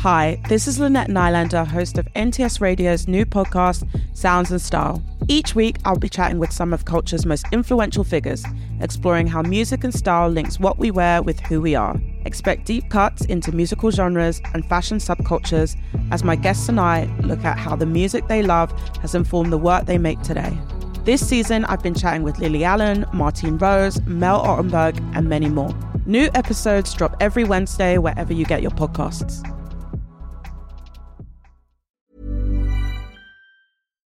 Hi, this is Lynette Nylander, host of NTS Radio's new podcast, Sounds and Style. Each week, I'll be chatting with some of culture's most influential figures, exploring how music and style links what we wear with who we are. Expect deep cuts into musical genres and fashion subcultures as my guests and I look at how the music they love has informed the work they make today. This season, I've been chatting with Lily Allen, Martine Rose, Mel Ottenberg, and many more. New episodes drop every Wednesday wherever you get your podcasts.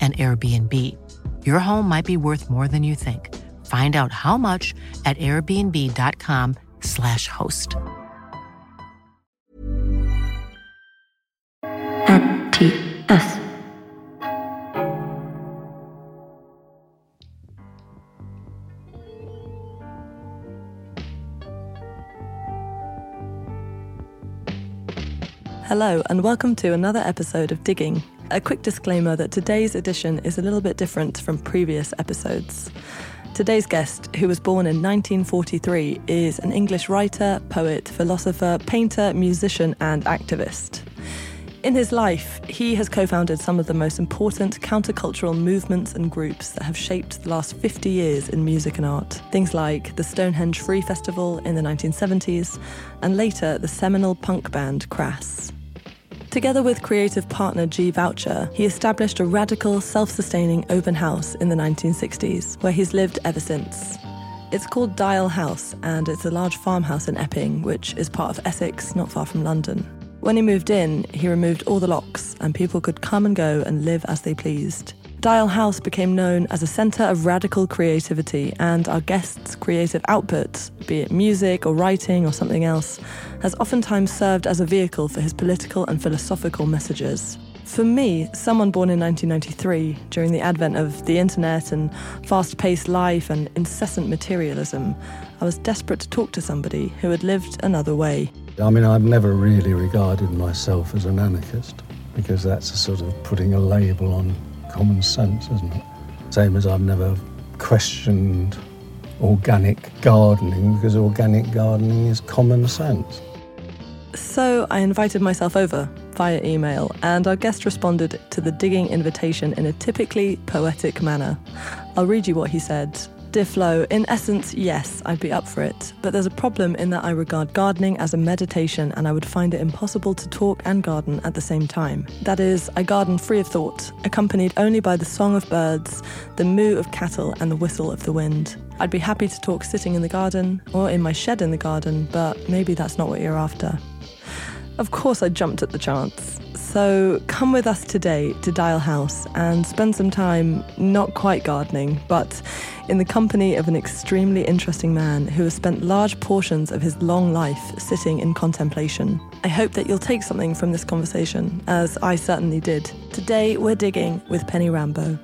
an Airbnb. Your home might be worth more than you think. Find out how much at airbnb.com/slash host. NTS. Hello, and welcome to another episode of Digging. A quick disclaimer that today's edition is a little bit different from previous episodes. Today's guest, who was born in 1943, is an English writer, poet, philosopher, painter, musician, and activist. In his life, he has co founded some of the most important countercultural movements and groups that have shaped the last 50 years in music and art. Things like the Stonehenge Free Festival in the 1970s, and later the seminal punk band Crass. Together with creative partner Gee Vaucher, he established a radical, self sustaining open house in the 1960s, where he's lived ever since. It's called Dial House, and it's a large farmhouse in Epping, which is part of Essex, not far from London. When he moved in, he removed all the locks, and people could come and go and live as they pleased. Dial House became known as a centre of radical creativity, and our guests' creative output, be it music or writing or something else, has oftentimes served as a vehicle for his political and philosophical messages. For me, someone born in 1993, during the advent of the internet and fast paced life and incessant materialism, I was desperate to talk to somebody who had lived another way. I mean, I've never really regarded myself as an anarchist because that's a sort of putting a label on common sense, isn't it? Same as I've never questioned organic gardening because organic gardening is common sense. So I invited myself over via email, and our guest responded to the digging invitation in a typically poetic manner. I'll read you what he said. Dear in essence, yes, I'd be up for it. But there's a problem in that I regard gardening as a meditation and I would find it impossible to talk and garden at the same time. That is, I garden free of thought, accompanied only by the song of birds, the moo of cattle, and the whistle of the wind. I'd be happy to talk sitting in the garden or in my shed in the garden, but maybe that's not what you're after. Of course, I jumped at the chance. So come with us today to Dial House and spend some time not quite gardening, but in the company of an extremely interesting man who has spent large portions of his long life sitting in contemplation. I hope that you'll take something from this conversation, as I certainly did. Today, we're digging with Penny Rimbaud.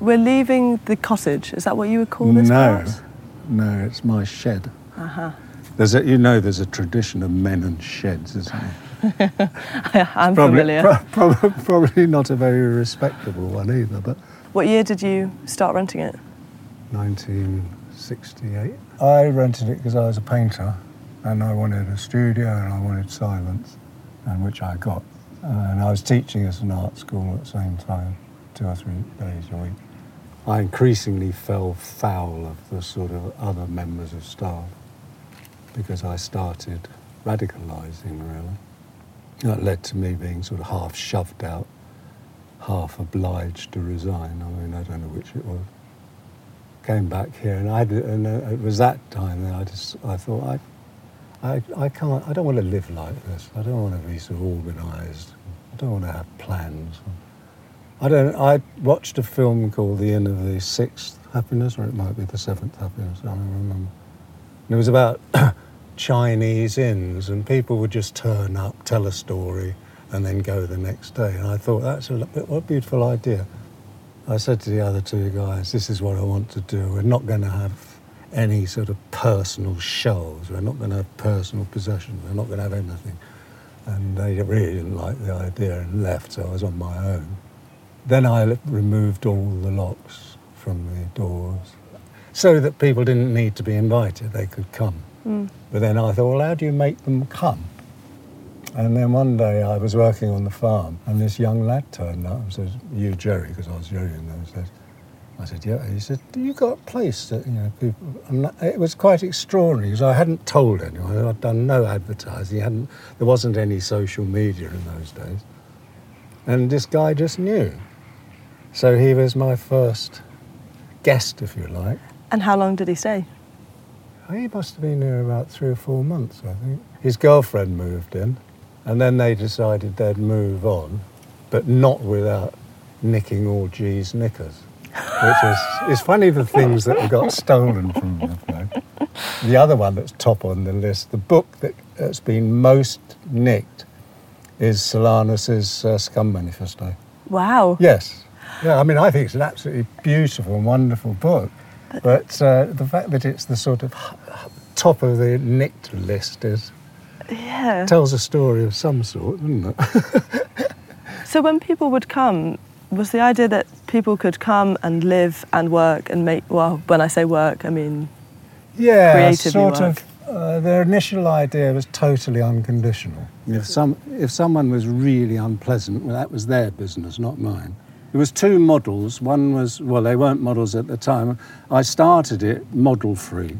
We're leaving the cottage. Is that what you would call this? no, part? no, it's my shed. Uh-huh. There's a, you know, there's a tradition of men and sheds, isn't there? I'm Probably, familiar. pro- prob- probably not a very respectable one either, but What year did you start renting it? 1968. I rented it because I was a painter and I wanted a studio and I wanted silence, and which I got. and I was teaching at an art school at the same time, two or three days a week. I increasingly fell foul of the sort of other members of staff because I started radicalising really. That led to me being sort of half shoved out, half obliged to resign. I mean, I don't know which it was. Came back here, and I did, and uh, it was that time that I just I thought I, I, I can't. I don't want to live like this. I don't want to be so organised. I don't want to have plans. I don't. I watched a film called The Inn of the Sixth Happiness, or it might be the Seventh Happiness. I don't remember. And it was about Chinese inns, and people would just turn up, tell a story, and then go the next day. And I thought that's a what a beautiful idea. I said to the other two guys, "This is what I want to do. We're not going to have any sort of personal shows. We're not going to have personal possessions. We're not going to have anything." And they really didn't like the idea and left. So I was on my own. Then I removed all the locks from the doors so that people didn't need to be invited, they could come. But then I thought, well, how do you make them come? And then one day I was working on the farm and this young lad turned up and said, You, Jerry, because I was Jerry in those days. I said, Yeah. He said, You got a place that, you know, people. And it was quite extraordinary because I hadn't told anyone. I'd done no advertising. Hadn't, there wasn't any social media in those days. And this guy just knew. So he was my first guest, if you like. And how long did he stay? He must have been there about three or four months, I think. His girlfriend moved in, and then they decided they'd move on, but not without nicking all G's knickers. Which is, it's funny the things that got stolen from the place. The other one that's top on the list, the book that has been most nicked, is Solanas's uh, Scum Manifesto. Wow. Yes. Yeah, I mean, I think it's an absolutely beautiful and wonderful book. But uh, the fact that it's the sort of h- h- top of the nicked list is Yeah. tells a story of some sort, doesn't it? So when people would come, was the idea that people could come and live and work and make, well, when I say work, I mean, yeah, Creatively sort work. of. Uh, their initial idea was totally unconditional. If some, if someone was really unpleasant, well, that was their business, not mine. There was two models. One was well, they weren't models at the time. I started it model free,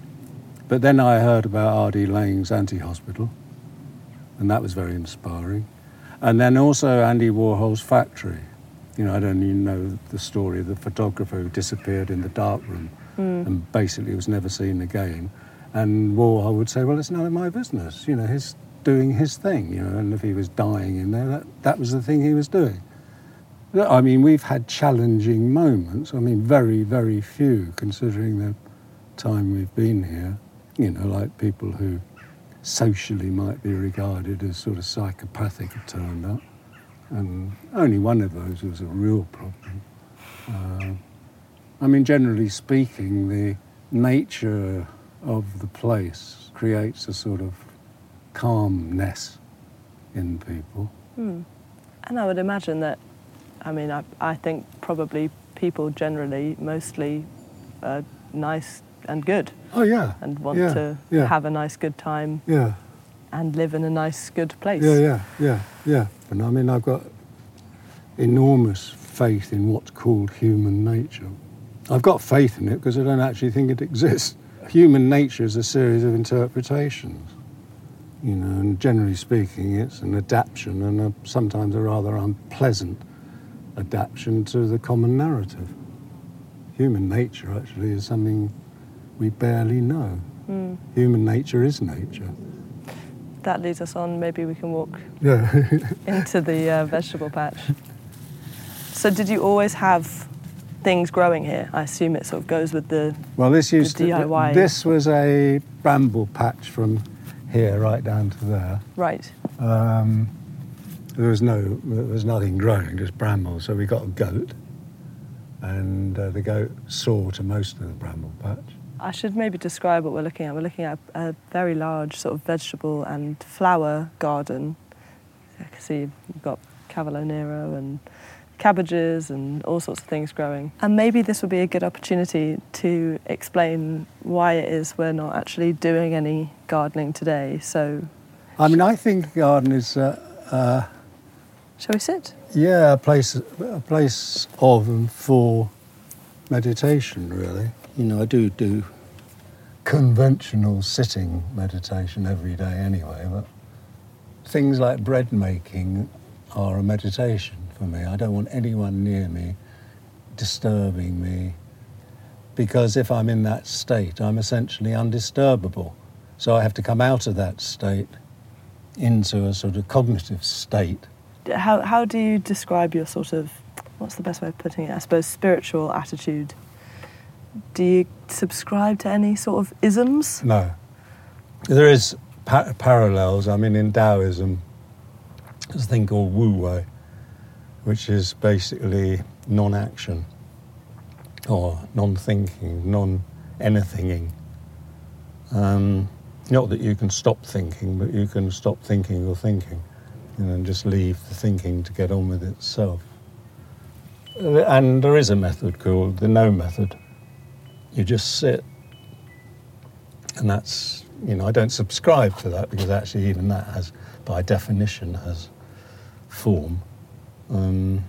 but then I heard about R.D. Laing's anti-hospital, and that was very inspiring. And then also Andy Warhol's factory. You know, I don't even know the story of the photographer who disappeared in the dark darkroom hmm. and basically was never seen again. And Warhol would say, "Well, it's none of my business." You know, he's doing his thing. You know, and if he was dying in there, that that was the thing he was doing. I mean, we've had challenging moments. I mean, very, very few, considering the time we've been here. You know, like people who socially might be regarded as sort of psychopathic have turned up. And only one of those was a real problem. Uh, I mean, generally speaking, the nature of the place creates a sort of calmness in people. and I would imagine that, I mean, I, I think probably people generally mostly are nice and good Oh, yeah. and want yeah, to yeah, have a nice, good time Yeah. and live in a nice, good place. Yeah, yeah, yeah, yeah. And I mean, I've got enormous faith in what's called human nature. I've got faith in it because I don't actually think it exists. Human nature is a series of interpretations, you know, and generally speaking, it's an adaptation and a, sometimes a rather unpleasant adaptation to the common narrative. Human nature actually is something we barely know. Human nature is nature. That leads us on. Maybe we can walk Yeah. into the uh, vegetable patch. So, did you always have things growing here? I assume it sort of goes with the. Well, this used to. DIY. This was a bramble patch from here right down to there. Right. Um, there was no, there was nothing growing, just brambles. So we got a goat, and uh, the goat saw to most of the bramble patch. I should maybe describe what we're looking at. We're looking at a very large sort of vegetable and flower garden. You can see you've got Cavolo Nero and cabbages and all sorts of things growing. And maybe this would be a good opportunity to explain why it is we're not actually doing any gardening today. So, I mean, I think garden is, uh, uh, shall we sit? yeah, a place, a place of and for meditation, really. You know, I do do conventional sitting meditation every day anyway, but things like bread making are a meditation for me. I don't want anyone near me disturbing me because if I'm in that state, I'm essentially undisturbable. So I have to come out of that state into a sort of cognitive state. How, how do you describe your sort of, what's the best way of putting it? I suppose spiritual attitude. Do you subscribe to any sort of isms? No. There is pa- parallels. I mean, in Taoism, there's a thing called Wu Wei, which is basically non action or non thinking, non anythinging. Um, not that you can stop thinking, but you can stop thinking or thinking you know, and just leave the thinking to get on with itself. And there is a method called the no method. You just sit. And that's, you know, I don't subscribe to that because actually, even that has, by definition, has form. Um,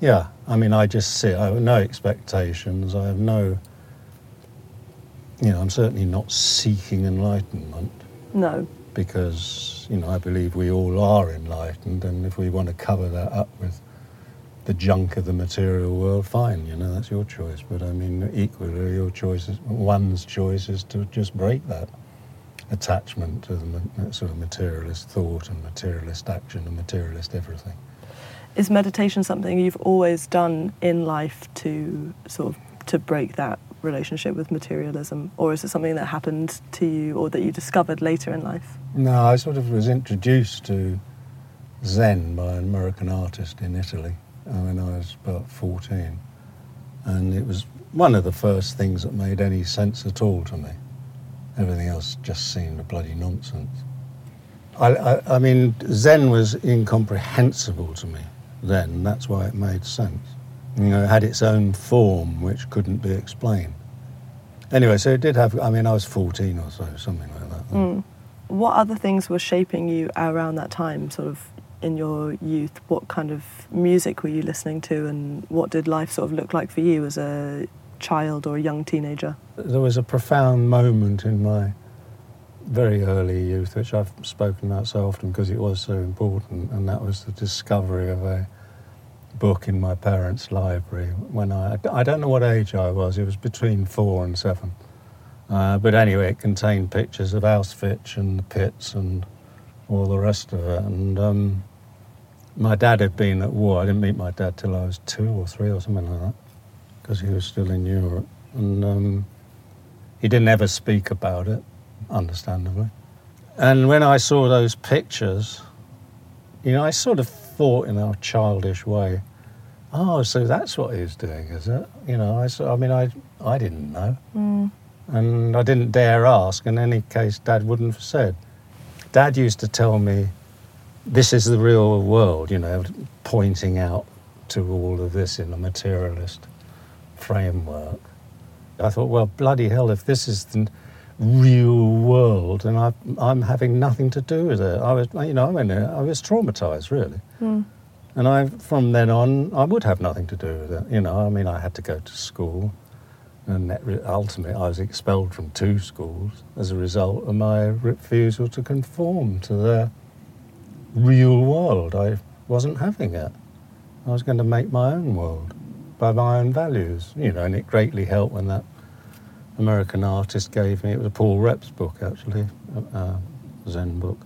yeah, I mean, I just sit. I have no expectations. I have no, you know, I'm certainly not seeking enlightenment No. Because, you know, I believe we all are enlightened, and if we want to cover that up with the junk of the material world, fine, you know, that's your choice. But I mean, equally, your choice is, one's choice is to just break that attachment to the sort of materialist thought and materialist action and materialist everything. Is meditation something you've always done in life to sort of to break that relationship with materialism, or is it something that happened to you or that you discovered later in life? No, I sort of was introduced to Zen by an American artist in Italy uh, when I was about 14. And it was one of the first things that made any sense at all to me. Everything else just seemed a bloody nonsense. I, I, I mean, Zen was incomprehensible to me then, that's why it made sense. You know, it had its own form which couldn't be explained. Anyway, so it did have, I mean, I was 14 or so, something like that. Mm. What other things were shaping you around that time, sort of in your youth? What kind of music were you listening to, and what did life sort of look like for you as a child or a young teenager? There was a profound moment in my very early youth, which I've spoken about so often because it was so important, and that was the discovery of a book in my parents' library when I, I don't know what age I was, it was between four and seven. Uh, but anyway, it contained pictures of Auschwitz and the pits and all the rest of it. And um, my dad had been at war. I didn't meet my dad till I was two or three or something like that because he was still in Europe. And um, he didn't ever speak about it, understandably. And when I saw those pictures, you know, I sort of thought in our childish way, oh, so that's what he's doing, is it? You know, I, I mean, I, I didn't know. Mm. And I didn't dare ask. In any case, Dad wouldn't have said. Dad used to tell me, this is the real world, you know, pointing out to all of this in a materialist framework. I thought, well, bloody hell, if this is the real then I, I'm having nothing to do with it. I was, you know, I mean, I was traumatized, really. Hmm. And I, from then on, I would have nothing to do with it. You know, I mean, I had to go to school, and ultimately, I was expelled from two schools as a result of my refusal to conform to their real world. I wasn't having it. I was going to make my own world by my own values, you know, and it greatly helped when that American artist gave me, it was a Paul Reps book actually, Zen book,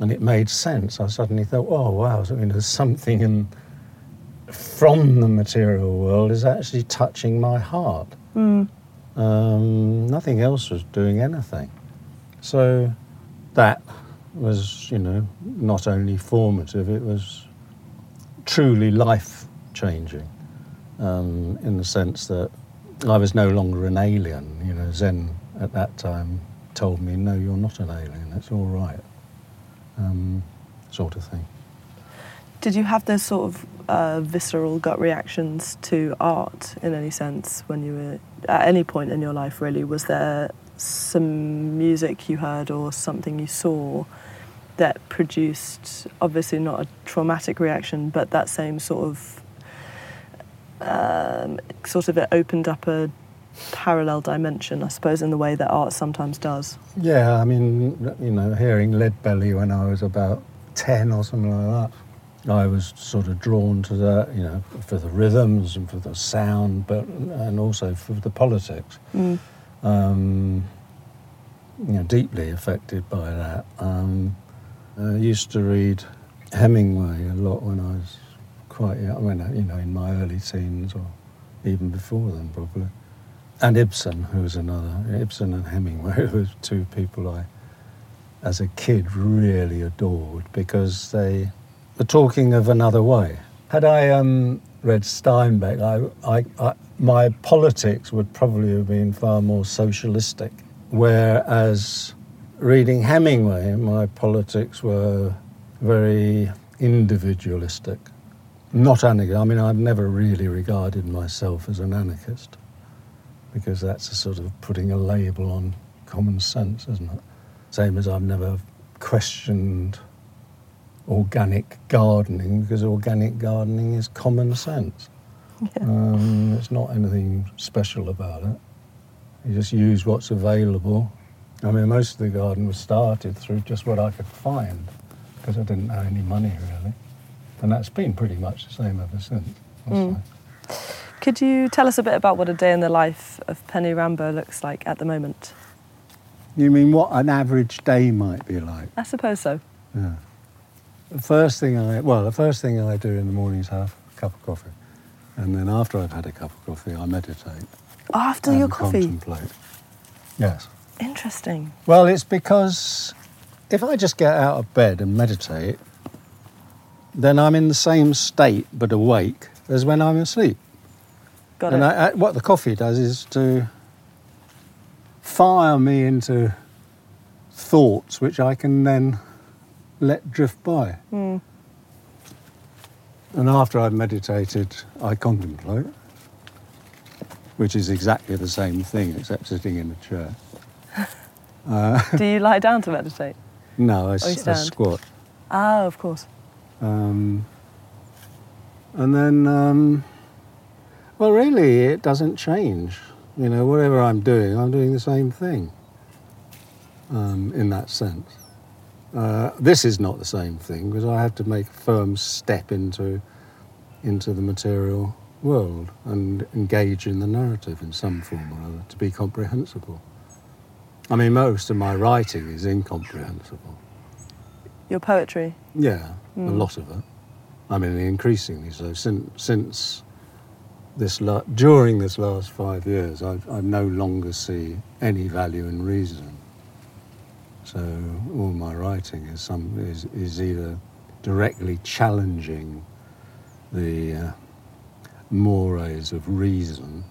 and it made sense. I suddenly thought, oh wow, you know, there's something in, from the material world is actually touching my heart. Um, nothing else was doing anything. So that was, you know, not only formative, it was truly life changing um, in the sense that I was no longer an alien. You know, Zen at that time told me, no, you're not an alien, it's all right, um, sort of thing. Did you have those sort of uh, visceral gut reactions to art in any sense when you were at any point in your life? Really, was there some music you heard or something you saw that produced, obviously not a traumatic reaction, but that same sort of um, sort of it opened up a parallel dimension, I suppose, in the way that art sometimes does. Yeah, I mean, you know, hearing Lead Belly when I was about 10 or something like that, I was sort of drawn to that, you know, for the rhythms and for the sound, but and also for the politics. Mm. Um, you know, deeply affected by that. Um, I used to read Hemingway a lot when I was quite young, when, you know, in my early teens or even before then, probably and Ibsen, who was another. Ibsen and Hemingway were two people I, as a kid, really adored because they were talking of another way. Had I um, read Steinbeck, I, I, I, my politics would probably have been far more socialistic, whereas reading Hemingway, my politics were very individualistic. Not anarchist. I mean, I've never really regarded myself as an anarchist because that's a sort of putting a label on common sense, isn't it? Same as I've never questioned organic gardening because organic gardening is common sense. Yeah. Um, there's not anything special about it. You just use what's available. I mean, most of the garden was started through just what I could find because I didn't have any money really. And that's been pretty much the same ever since. Mm. Could you tell us a bit about what a day in the life of Penny Rimbaud looks like at the moment? You mean what an average day might be like? I suppose so. Yeah. The first thing I well, the first thing I do in the morning is have a cup of coffee, and then after I've had a cup of coffee, I meditate. After and your coffee? Contemplate. Yes. Interesting. Well, it's because if I just get out of bed and meditate, then I'm in the same state but awake as when I'm asleep. Got and it. I, I, what the coffee does is to fire me into thoughts which I can then let drift by. Mm. And after I've meditated, I contemplate, which is exactly the same thing except sitting in a chair. Uh, Do you lie down to meditate? no, I, Or you s- I squat. Ah, of course. Um, and then, um, well, really, it doesn't change. You know, whatever I'm doing, I'm doing the same thing um, in that sense. Uh, this is not the same thing because I have to make a firm step into, into the material world and engage in the narrative in some form or other to be comprehensible. I mean, most of my writing is incomprehensible. Your poetry. Yeah, a Mm. lot of it. I mean, increasingly so. Since since this la- during this last five years, I, I no longer see any value in reason. So all my writing is some is, is either directly challenging the uh, mores of reason,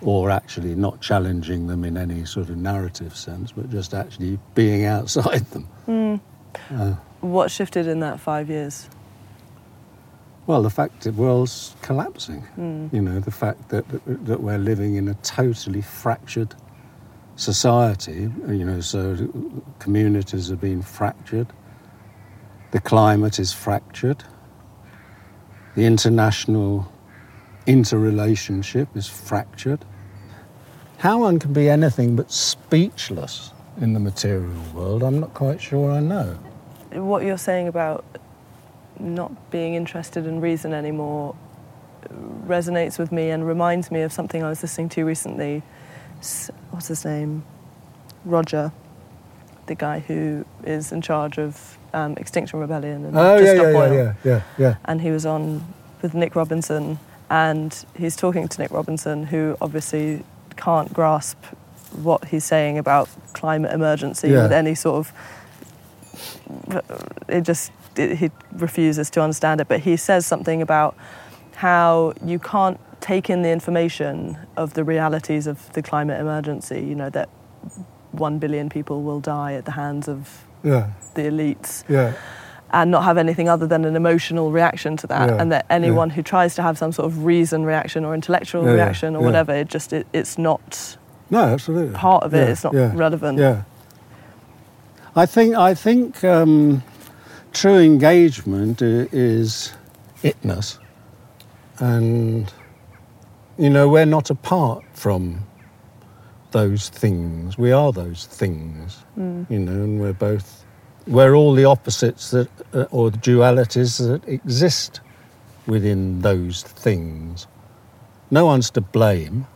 or actually not challenging them in any sort of narrative sense, but just actually being outside them. Mm. Uh, What shifted in that five years? Well, the fact that the world's collapsing. Mm. You know, the fact that, that that we're living in a totally fractured society. You know, so communities are being fractured. The climate is fractured. The international interrelationship is fractured. How one can be anything but speechless in the material world, I'm not quite sure I know. What you're saying about not being interested in reason anymore resonates with me and reminds me of something I was listening to recently. What's his name? Roger, the guy who is in charge of um, Extinction Rebellion and Oh, Just yeah, Stop yeah, Oil. yeah, yeah, yeah, yeah. and he was on with Nick Robinson, and he's talking to Nick Robinson, who obviously can't grasp what he's saying about climate emergency Yeah. with any sort of. It just it, he refuses to understand it, but he says something about how you can't take in the information of the realities of the climate emergency. You know that one billion people will die at the hands of Yeah, the elites, yeah, and not have anything other than an emotional reaction to that. Yeah, And that anyone who tries to have some sort of reason reaction or intellectual Yeah, yeah, reaction or yeah. whatever, it just it, it's not no, absolutely. part of it. Yeah, it's not yeah, relevant. Yeah, I think I think um, true engagement is itness, and you know we're not apart from those things. We are those things, you know, and we're both we're all the opposites that uh, or the dualities that exist within those things. No one's to blame,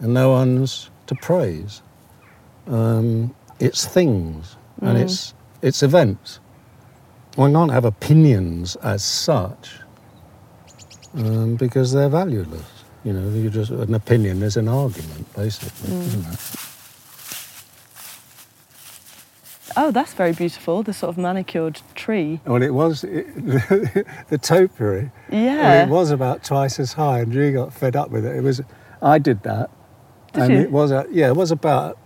and no one's to praise. Um, it's things and it's it's events. One can't have opinions as such um, because they're valueless. You know, you just an opinion is an argument, basically, isn't it? Oh, that's very beautiful. The sort of manicured tree. Well, it was it, the topiary. Yeah. Well, it was about twice as high, and G got fed up with it. It was, I did that, Did and you? it was a, yeah, it was about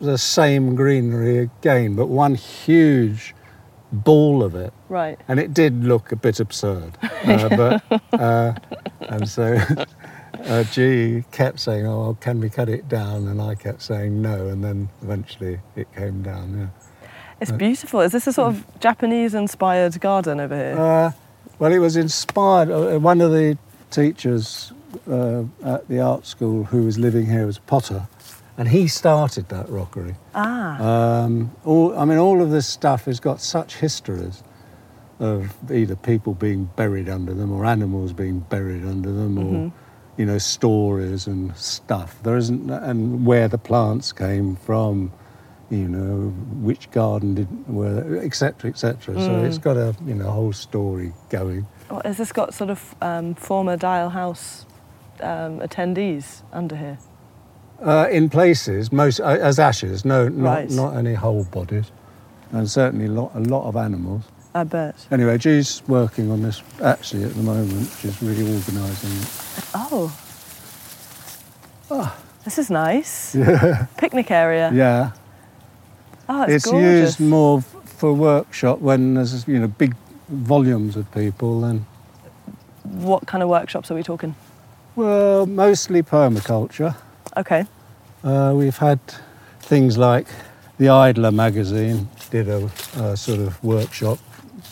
the same greenery again, but one huge ball of it, Right. and it did look a bit absurd. Uh, but uh, and so uh, G kept saying, "Oh, can we cut it down?" And I kept saying no, and then eventually it came down. Yeah. It's beautiful. Is this a sort of Japanese-inspired garden over here? Uh, well, it was inspired. Uh, one of the teachers uh, at the art school who was living here was Potter, and he started that rockery. ah. Um, all, I mean, all of this stuff has got such histories of either people being buried under them or animals being buried under them or, you know, stories and stuff. There isn't, and where the plants came from, you know, which garden did, where, et cetera, et cetera. So it's got a, you know, whole story going. What, has this got sort of um, former Dial House um, attendees under here? Uh, in places, most uh, as ashes, no, not, Right. not any whole bodies, and certainly a lot, a lot of animals. I bet. Anyway, G's working on this actually at the moment. She's really organising it. Oh. This is nice. Yeah. Picnic area. Yeah, Oh, it's, it's used more f- for workshop when there's you know big volumes of people and What kind of workshops are we talking? Well, mostly permaculture. Okay. Uh, we've had things like the Idler magazine did a, a sort of workshop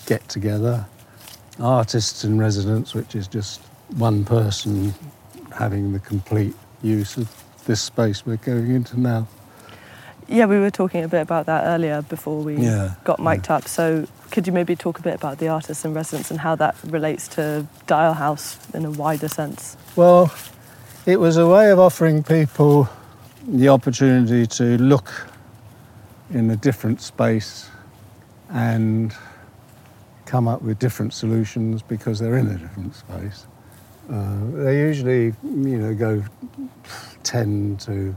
get together, artists in residence, which is just one person having the complete use of this space we're going into now. Yeah, we were talking a bit about that earlier before we Yeah, got mic'd up. So, could you maybe talk a bit about the artists in residence and how that relates to Dial House in a wider sense? Well, it was a way of offering people the opportunity to look in a different space and come up with different solutions because they're in a different space. Uh, they usually, you know, go 10 to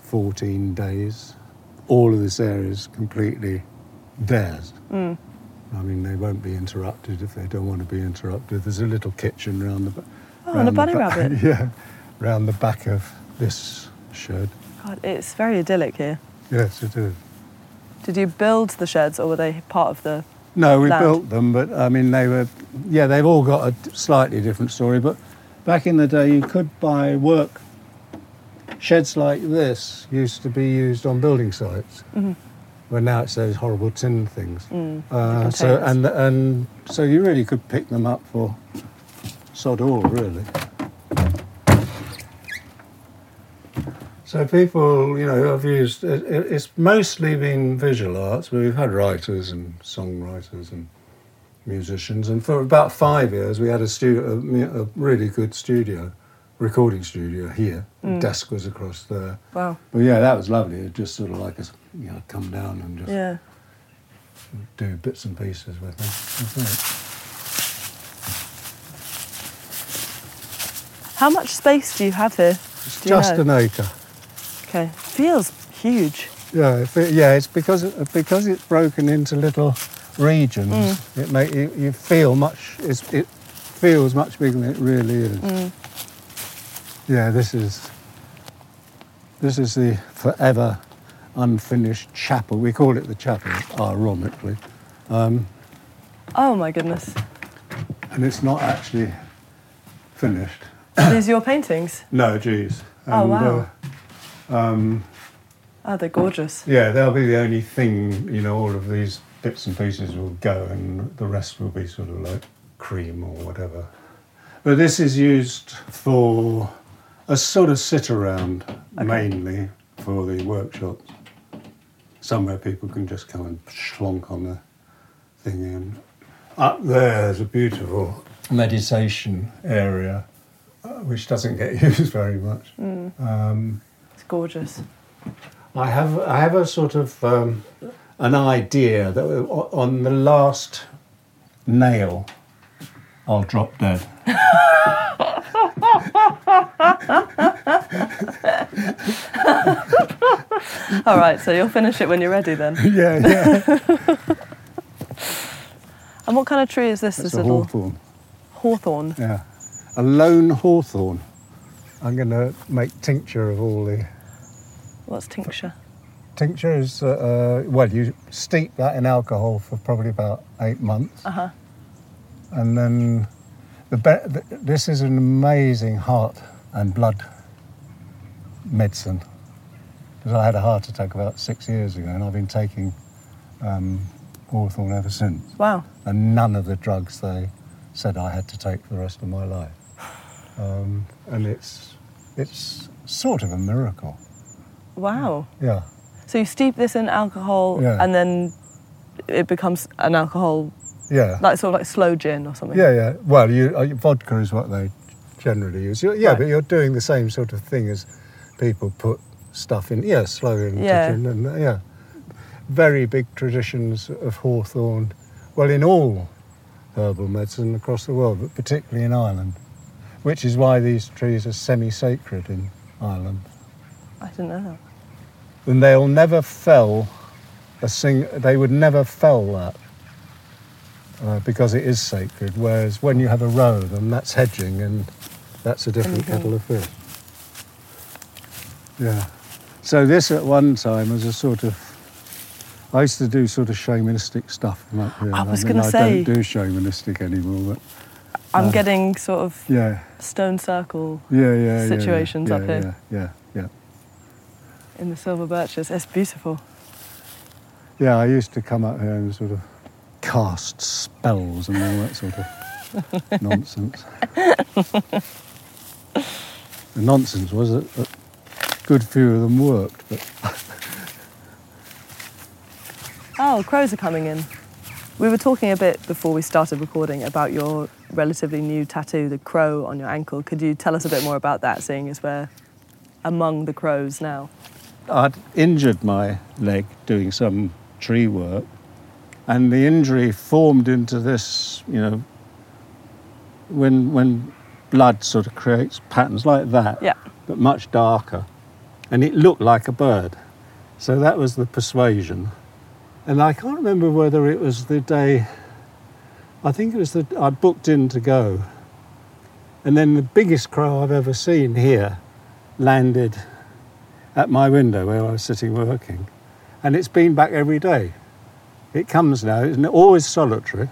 14 days. All of this area is completely theirs. Mm. I mean, they won't be interrupted if they don't want to be interrupted. There's a little kitchen round the back. Oh, and a bunny back, rabbit. yeah, round the back of this shed. God, it's very idyllic here. Yes, it is. Did you build the sheds or were they part of the. No, we Land. built them, but I mean, they were, yeah, they've all got a slightly different story. But back in the day, you could buy work. Sheds like this used to be used on building sites, Mm-hmm. Where now it's those horrible tin things. Mm, Uh, so and and so you really could pick them up for sod all, really. So people, you know, have used. It, it- it's mostly been visual arts, but we've had writers and songwriters and musicians. And for about five years, we had a studio, a, a really good studio, recording studio here. The mm. desk was across there. Wow. But yeah, that was lovely. It just sort of like us, you know, come down and just Yeah. do bits and pieces with. It. How much space do you have here? It's just know? an acre. Okay. Feels huge. Yeah, it, yeah, it's because it, because it's broken into little regions. Mm. It make you, you feel much. It's, it feels much bigger than it really is. Mm. Yeah, this is this is the forever unfinished chapel. We call it the chapel, ironically, um, Oh my goodness. and it's not actually finished. These are your paintings? No, geez. Oh, wow. uh, um, Oh, they're gorgeous. yeah, they'll be the only thing. You know, all of these bits and pieces will go, and the rest will be sort of like cream or whatever. But this is used for a sort of sit around, mainly for the workshops. Somewhere people can just come and schlonk on the thing. And up there's a beautiful meditation area, uh, which doesn't get used very much. Um, It's gorgeous. I have I have a sort of um, an idea that on the last nail, I'll drop dead. All right, so you'll finish it when you're ready then. yeah, yeah. And what kind of tree is this? This a little hawthorn. hawthorn. Yeah, a lone hawthorn. I'm going to make tincture of all the. What's tincture? Tincture is uh, uh, well, you steep that in alcohol for probably about eight months, Uh huh. and then the, be- th this is an amazing heart and blood medicine. Because I had a heart attack about six years ago, and I've been taking um, hawthorn ever since. Wow. and none of the drugs they said I had to take for the rest of my life. Um, and it's it's sort of a miracle. Wow. Yeah, So you steep this in alcohol Yeah. and then it becomes an alcohol, yeah, like sort of like sloe gin or something. yeah, yeah. Well, you, uh, vodka is what they generally use. You- Yeah, Right. but you're doing the same sort of thing as people put stuff in. Yeah, sloe in Yeah. gin and uh, yeah, very big traditions of hawthorn. Well, in all herbal medicine across the world, but particularly in Ireland, which is why these trees are semi-sacred in Ireland. I didn't know that. and they'll never fell a sing. They would never fell that uh, because it is sacred. Whereas when you have a row then that's hedging, and that's a different Mhm. kettle of fish. Yeah. So this at one time was a sort of. I used to do sort of shamanistic stuff here. I was gonna say. I don't do shamanistic anymore, but I'm Uh, getting sort of yeah, stone circle yeah, yeah, yeah, yeah, Situations yeah, up here. Yeah, yeah, yeah. in the silver birches. It's beautiful. Yeah, I used to come up here and sort of cast spells and all that sort of nonsense. the nonsense was that a good few of them worked, but Oh, crows are coming in. We were talking a bit before we started recording about your relatively new tattoo, the crow on your ankle. Could you tell us a bit more about that, seeing as we're among the crows now? I'd injured my leg doing some tree work, and the injury formed into this, you know, when when blood sort of creates patterns like that, Yeah. but much darker, and it looked like a bird. So that was the persuasion, and I can't remember whether it was the day. I think it was the I booked in to go, and then the biggest crow I've ever seen here landed at my window where I was sitting working, and it's been back every day. It comes now, it's always solitary.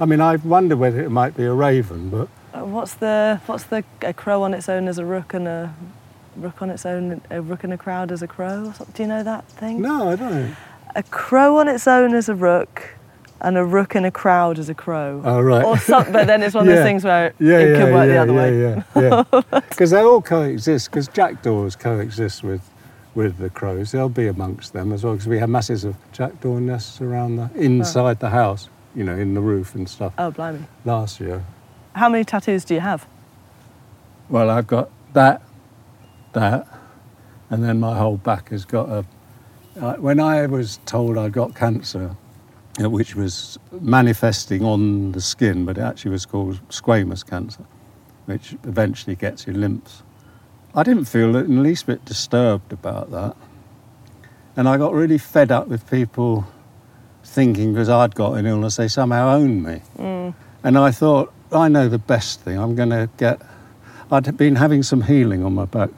I mean, I wonder whether it might be a raven, but Uh, What's the what's the a crow on its own as a rook and a rook on its own a rook in a crowd as a crow? Or something? Do you know that thing? no, I don't. A crow on its own as a rook, and a rook in a crowd as a crow. Oh, right. Or but then it's one of Yeah. those things where Yeah, it yeah, could work the other yeah, way. Yeah, yeah. Because they all coexist. Because jackdaws coexist with with the crows. They'll be amongst them as well. Because we have masses of jackdaw nests around the inside the house. You know, in the roof and stuff. Oh, blimey! Last year. How many tattoos do you have? Well, I've got that, that, and then my whole back has got a. I- When I was told I got cancer, uh, which was manifesting on the skin, but it actually was called squamous cancer, which eventually gets your lymphs. I didn't feel in the least bit disturbed about that. And I got really fed up with people thinking because I'd got an illness, they somehow owned me. Mm. And I thought, I know the best thing. I'm going to get. I'd been having some healing on my back,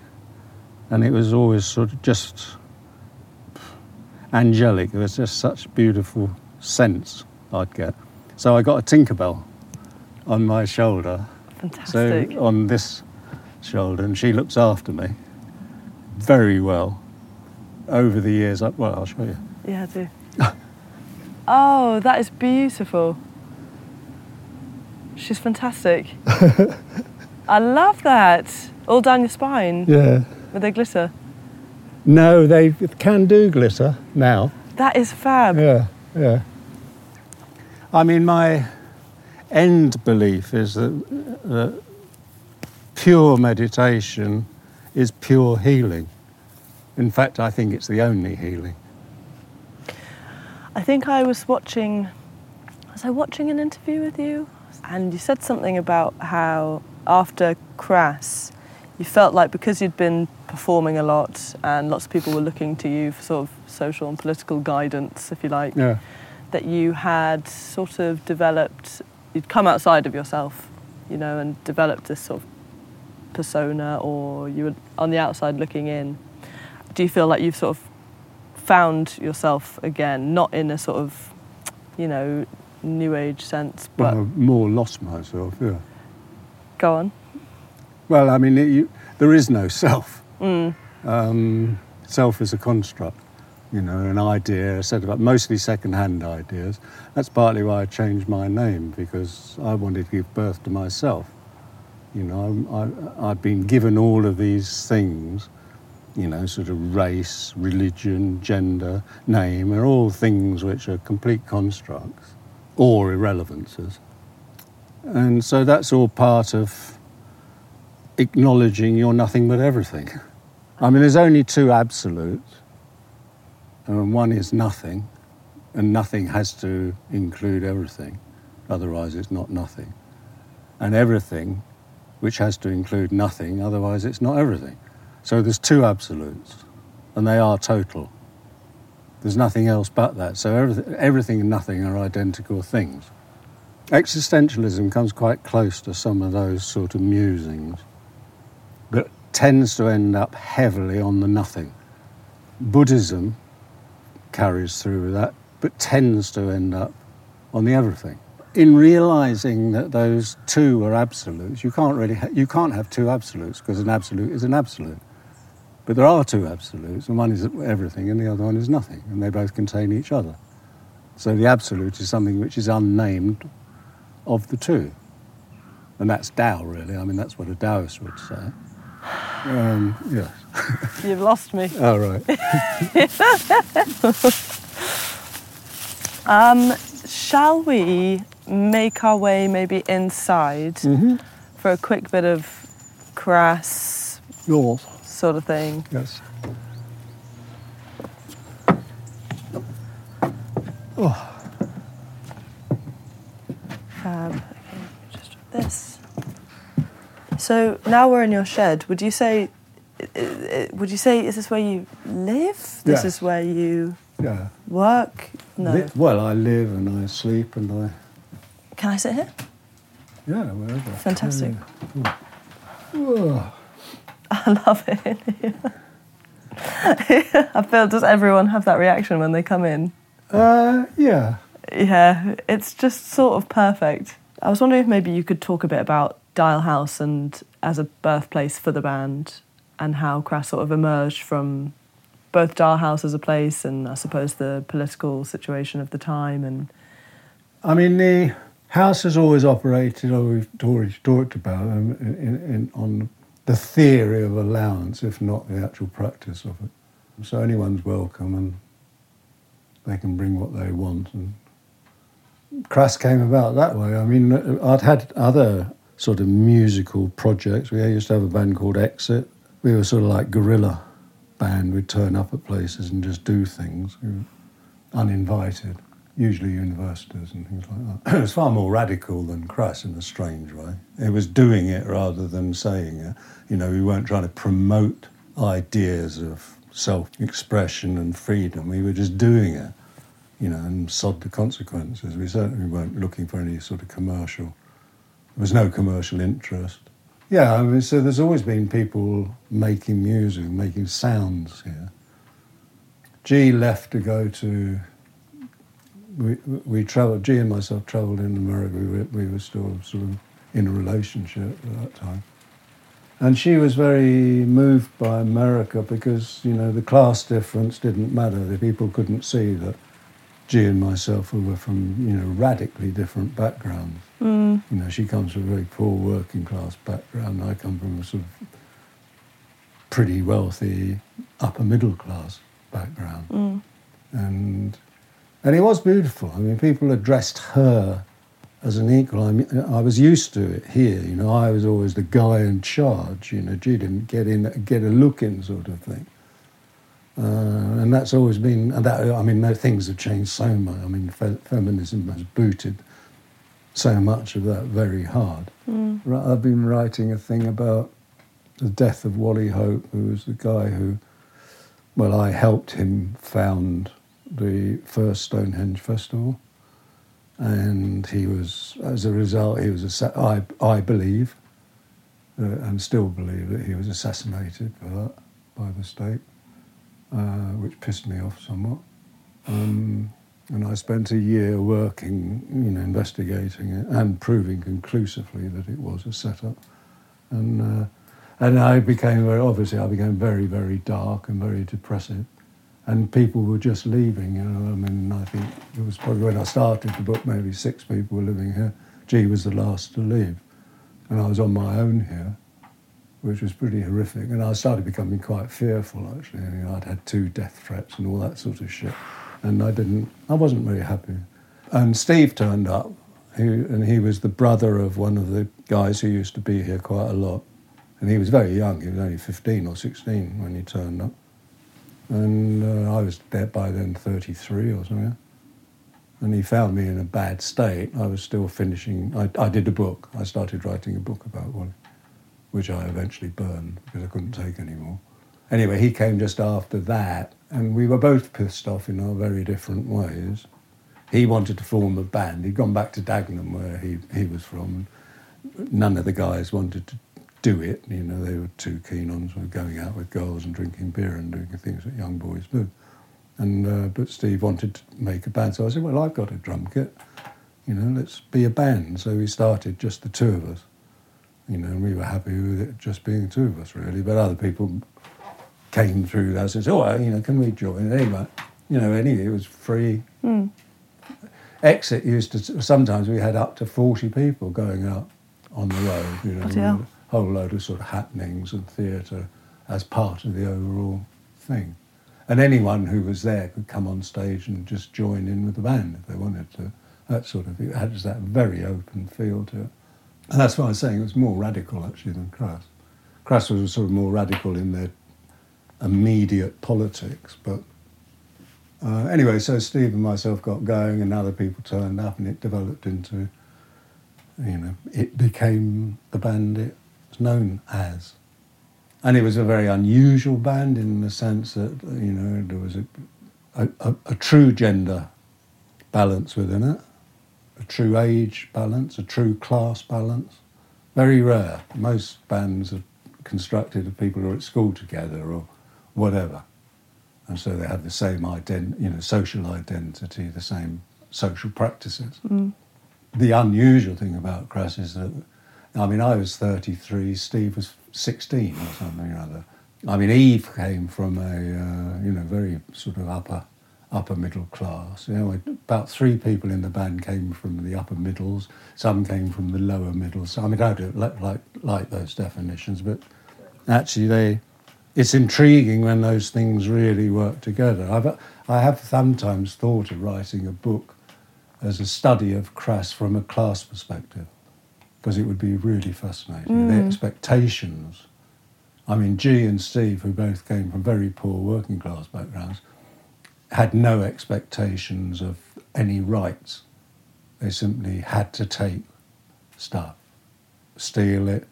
and it was always sort of just angelic. There was just such beautiful sense I'd get. So I got a Tinkerbell on my shoulder, Fantastic. so on this shoulder, and she looks after me very well over the years. I, well, I'll show you. Yeah, I do. oh, that is beautiful. She's fantastic. I love that. All down your spine Yeah. with the glitter. No, they can do glitter now. That is fab. Yeah, yeah. I mean, my end belief is that, that pure meditation is pure healing. In fact, I think it's the only healing. I think I was watching. Was I watching an interview with you? And you said something about how after Crass, you felt like because you'd been performing a lot and lots of people were looking to you for sort of social and political guidance, if you like, Yeah. that you had sort of developed, you'd come outside of yourself, you know, and developed this sort of persona, or you were on the outside looking in. Do you feel like you've sort of found yourself again, not in a sort of, you know, new age sense, but Well, more lost myself, yeah. go on. Well, I mean, it, you, there is no self. Mm. Um, self is a construct, you know, an idea, a set of mostly second-hand ideas. That's partly why I changed my name because I wanted to give birth to myself. You know, I, I'd been given all of these things, you know, sort of race, religion, gender, name, are all things which are complete constructs or irrelevances. And so that's all part of acknowledging you're nothing but everything. I mean, there's only two absolutes, and one is nothing, and nothing has to include everything, otherwise, it's not nothing. And everything, which has to include nothing, otherwise, it's not everything. So there's two absolutes, and they are total. There's nothing else but that. So everything, everything and nothing are identical things. Existentialism comes quite close to some of those sort of musings but tends to end up heavily on the nothing. Buddhism carries through with that, but tends to end up on the everything. In realizing that those two are absolutes, you can't really ha- you can't have two absolutes because an absolute is an absolute. But there are two absolutes, and one is everything, and the other one is nothing, and they both contain each other. So the absolute is something which is unnamed of the two, and that's Tao, really. I mean, that's what a Taoist would say. Um, yes. You've lost me. All right. Um, shall we make our way maybe inside mm-hmm. for a quick bit of grass Yours. sort of thing? Yes. Oh. Fab. Okay, just this. So now we're in your shed. Would you say? Would you say is this where you live? This is where you Yeah. work? No. Well, I live and I sleep and I. Can I sit here? Yeah, wherever. Fantastic. I love it. I feel does everyone have that reaction when they come in? Uh, yeah. Yeah, it's just sort of perfect. I was wondering if maybe you could talk a bit about Dial House and as a birthplace for the band and how Crass sort of emerged from both Dial House as a place and I suppose the political situation of the time and I mean, the house has always operated, or we've already talked about, um, in, in, on the theory of allowance, if not the actual practice of it. So anyone's welcome and they can bring what they want. And Crass came about that way. I mean, I'd had other sort of musical projects. We used to have a band called Exit. We were sort of like guerrilla band. We'd turn up at places and just do things. We uninvited, usually universities and things like that. it was far more radical than Crass in a strange way. It was doing it rather than saying it. You know, we weren't trying to promote ideas of self-expression and freedom. We were just doing it, you know, and sod the consequences. We certainly weren't looking for any sort of commercial. There was no commercial interest. Yeah, I mean, so there's always been people making music, making sounds here. Gee left to go to. We, we travelled, Gee and myself travelled in America. We were, we were still sort of in a relationship at that time. And she was very moved by America because, you know, the class difference didn't matter. The people couldn't see that Gee and myself were from, you know, radically different backgrounds. Mm. You know, she comes from a very poor working class background. I come from a sort of pretty wealthy upper middle class background. Mm. And and it was beautiful. I mean, people addressed her as an equal. I mean, I was used to it here. You know, I was always the guy in charge. You know, she didn't get in, get a look in, sort of thing. Uh, and that's always been. And that I mean, no, things have changed so much. I mean, fe- feminism has booted so much of that very hard. Mm. I've been writing a thing about the death of Wally Hope, who was the guy who, well, I helped him found the first Stonehenge festival, and he was, as a result, he was, I, I believe, uh, and still believe that he was assassinated for that by the state, uh, which pissed me off somewhat. Um, and I spent a year working, you know, investigating it and proving conclusively that it was a setup. And uh, and I became very obviously I became very very dark and very depressive, and people were just leaving. You know, I mean, I think it was probably when I started the book, maybe six people were living here. Gee was the last to leave, and I was on my own here, which was pretty horrific. And I started becoming quite fearful actually. You know, I'd had two death threats and all that sort of shit, and I didn't. I wasn't very happy. And Steve turned up, and he was the brother of one of the guys who used to be here quite a lot. And he was very young, he was only 15 or 16 when he turned up. And uh, I was there by then 33 or something. And he found me in a bad state. I was still finishing, I, I did a book. I started writing a book about Wally, which I eventually burned because I couldn't take anymore. Anyway, he came just after that, and we were both pissed off in our very different ways. He wanted to form a band. He'd gone back to Dagenham, where he, he was from. None of the guys wanted to do it. You know, they were too keen on sort of going out with girls and drinking beer and doing things that young boys do. And uh, but Steve wanted to make a band, so I said, "Well, I've got a drum kit. You know, let's be a band." So we started just the two of us. You know, and we were happy with it just being the two of us, really. But other people came through that and said, "Oh, well, you know, can we join?" Anyway, you know, anyway, it was free. Mm. Exit used to sometimes we had up to forty people going out on the road. You know, Bloody hell. a whole load of sort of happenings and theatre as part of the overall thing. And anyone who was there could come on stage and just join in with the band if they wanted to. That sort of it had that very open feel to it. And that's why I was saying it was more radical actually than Crass. Crass was sort of more radical in their immediate politics, but uh, anyway, so Steve and myself got going, and other people turned up, and it developed into, you know, it became the band it's known as. And it was a very unusual band in the sense that, you know, there was a, a, a, a true gender balance within it, a true age balance, a true class balance. Very rare. Most bands are constructed of people who are at school together or whatever. And so they have the same ident- you know, social identity, the same social practices. Mm. The unusual thing about Crass is that, I mean, I was 33, Steve was 16 or something or other. I mean, Eve came from a, uh, you know, very sort of upper, upper middle class. You know, about three people in the band came from the upper middles, some came from the lower middles. I mean, I don't like, like, those definitions, but actually they, it's intriguing when those things really work together. I've, I have sometimes thought of writing a book as a study of Crass from a class perspective, because it would be really fascinating. The mm. expectations. I mean, Gee and Steve, who both came from very poor working class backgrounds, had no expectations of any rights. They simply had to take stuff, steal it,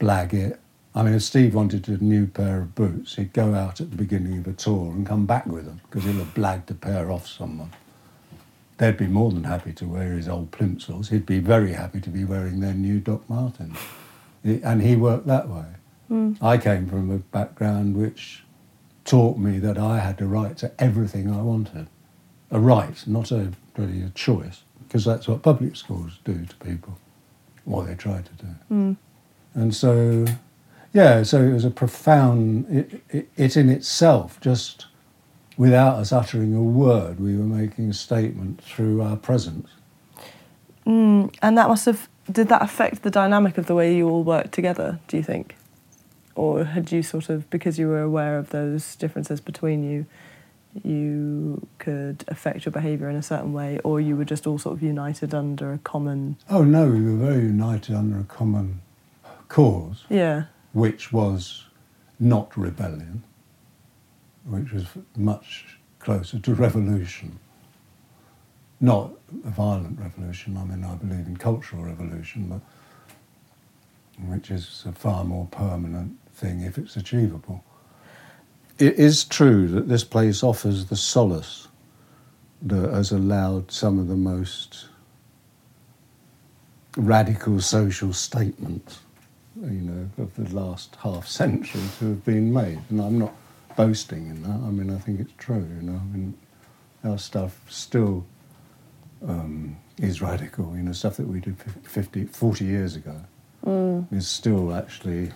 blag it. I mean, if Steve wanted a new pair of boots, he'd go out at the beginning of a tour and come back with them because he'll have blagged a pair off someone. They'd be more than happy to wear his old plimsolls. He'd be very happy to be wearing their new Doc Martens. and he worked that way. Mm. I came from a background which taught me that I had the right to everything I wanted. A right, not a really a choice, because that's what public schools do to people, or they try to do. Mm. And so, yeah, so it was a profound, it, it, it in itself, just without us uttering a word, we were making a statement through our presence. Mm, and that must have, did that affect the dynamic of the way you all worked together, do you think? Or had you sort of, because you were aware of those differences between you, you could affect your behaviour in a certain way, or you were just all sort of united under a common. Oh no, we were very united under a common cause, Yeah. which was not rebellion, which was much closer to revolution. Not a violent revolution, I mean, I believe in cultural revolution, but which is a far more permanent thing if it's achievable. It is true that this place offers the solace that has allowed some of the most radical social statements, you know, of the last half century to have been made. And I'm not boasting in that. I mean, I think it's true, you know. I mean, our stuff still um, is radical, you know, stuff that we did 50, 40 years ago Mm. is still actually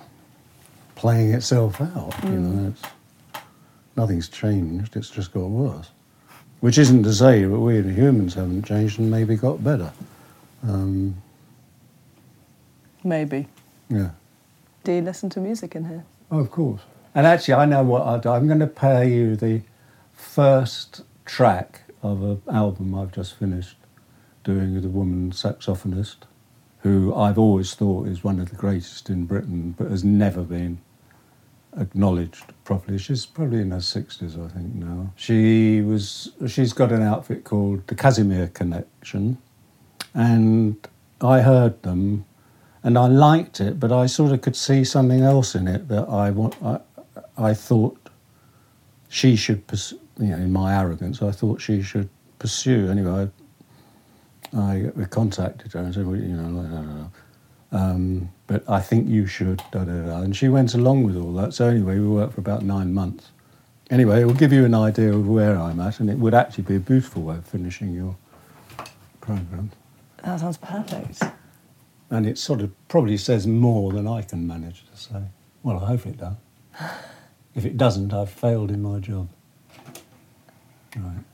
playing itself out. You know, it's, nothing's changed. It's just got worse. Which isn't to say that we, the humans, haven't changed and maybe got better. Um, Maybe. yeah. Do you listen to music in here? Oh, of course. And actually, I know what I'll do. I'm going to play you the first track of an album I've just finished doing with a woman saxophonist who I've always thought is one of the greatest in Britain, but has never been acknowledged properly. She's probably in her 60s, I think, now. She was, she's got an outfit called the Casimir Connection, and I heard them and I liked it, but I sort of could see something else in it that I want. I, I thought she should, pers- you know, in my arrogance, I thought she should pursue. Anyway, I, I contacted her and said, well, you know, da, da, da. Um, but I think you should, da, da, da. And she went along with all that. So anyway, we worked for about nine months. Anyway, it will give you an idea of where I'm at, and it would actually be a beautiful way of finishing your program. That sounds perfect. And it sort of probably says more than I can manage to say. Well, I hope it does. If it doesn't, I've failed in my job. Right.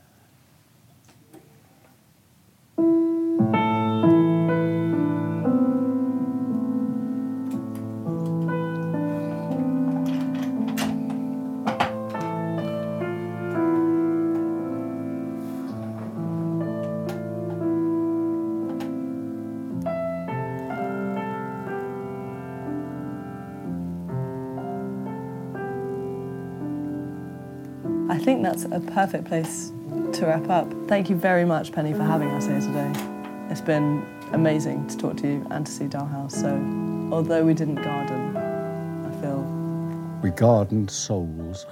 A perfect place to wrap up. Thank you very much, Penny, for having us here today. It's been amazing to talk to you and to see Dial House. So, although we didn't garden, I feel We gardened souls.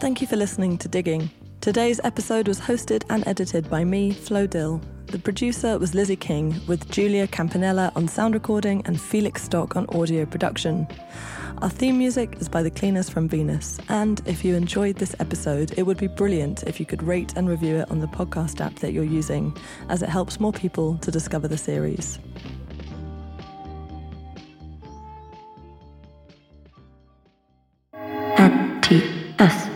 Thank you for listening to Digging. Today's episode was hosted and edited by me, Flo Dill. The producer was Lizzy King, with Giulia Campanella on sound recording and Felix Stock on audio production. Our theme music is by the Cleaners from Venus. And if you enjoyed this episode, it would be brilliant if you could rate and review it on the podcast app that you're using, as it helps more people to discover the series. NTS. Even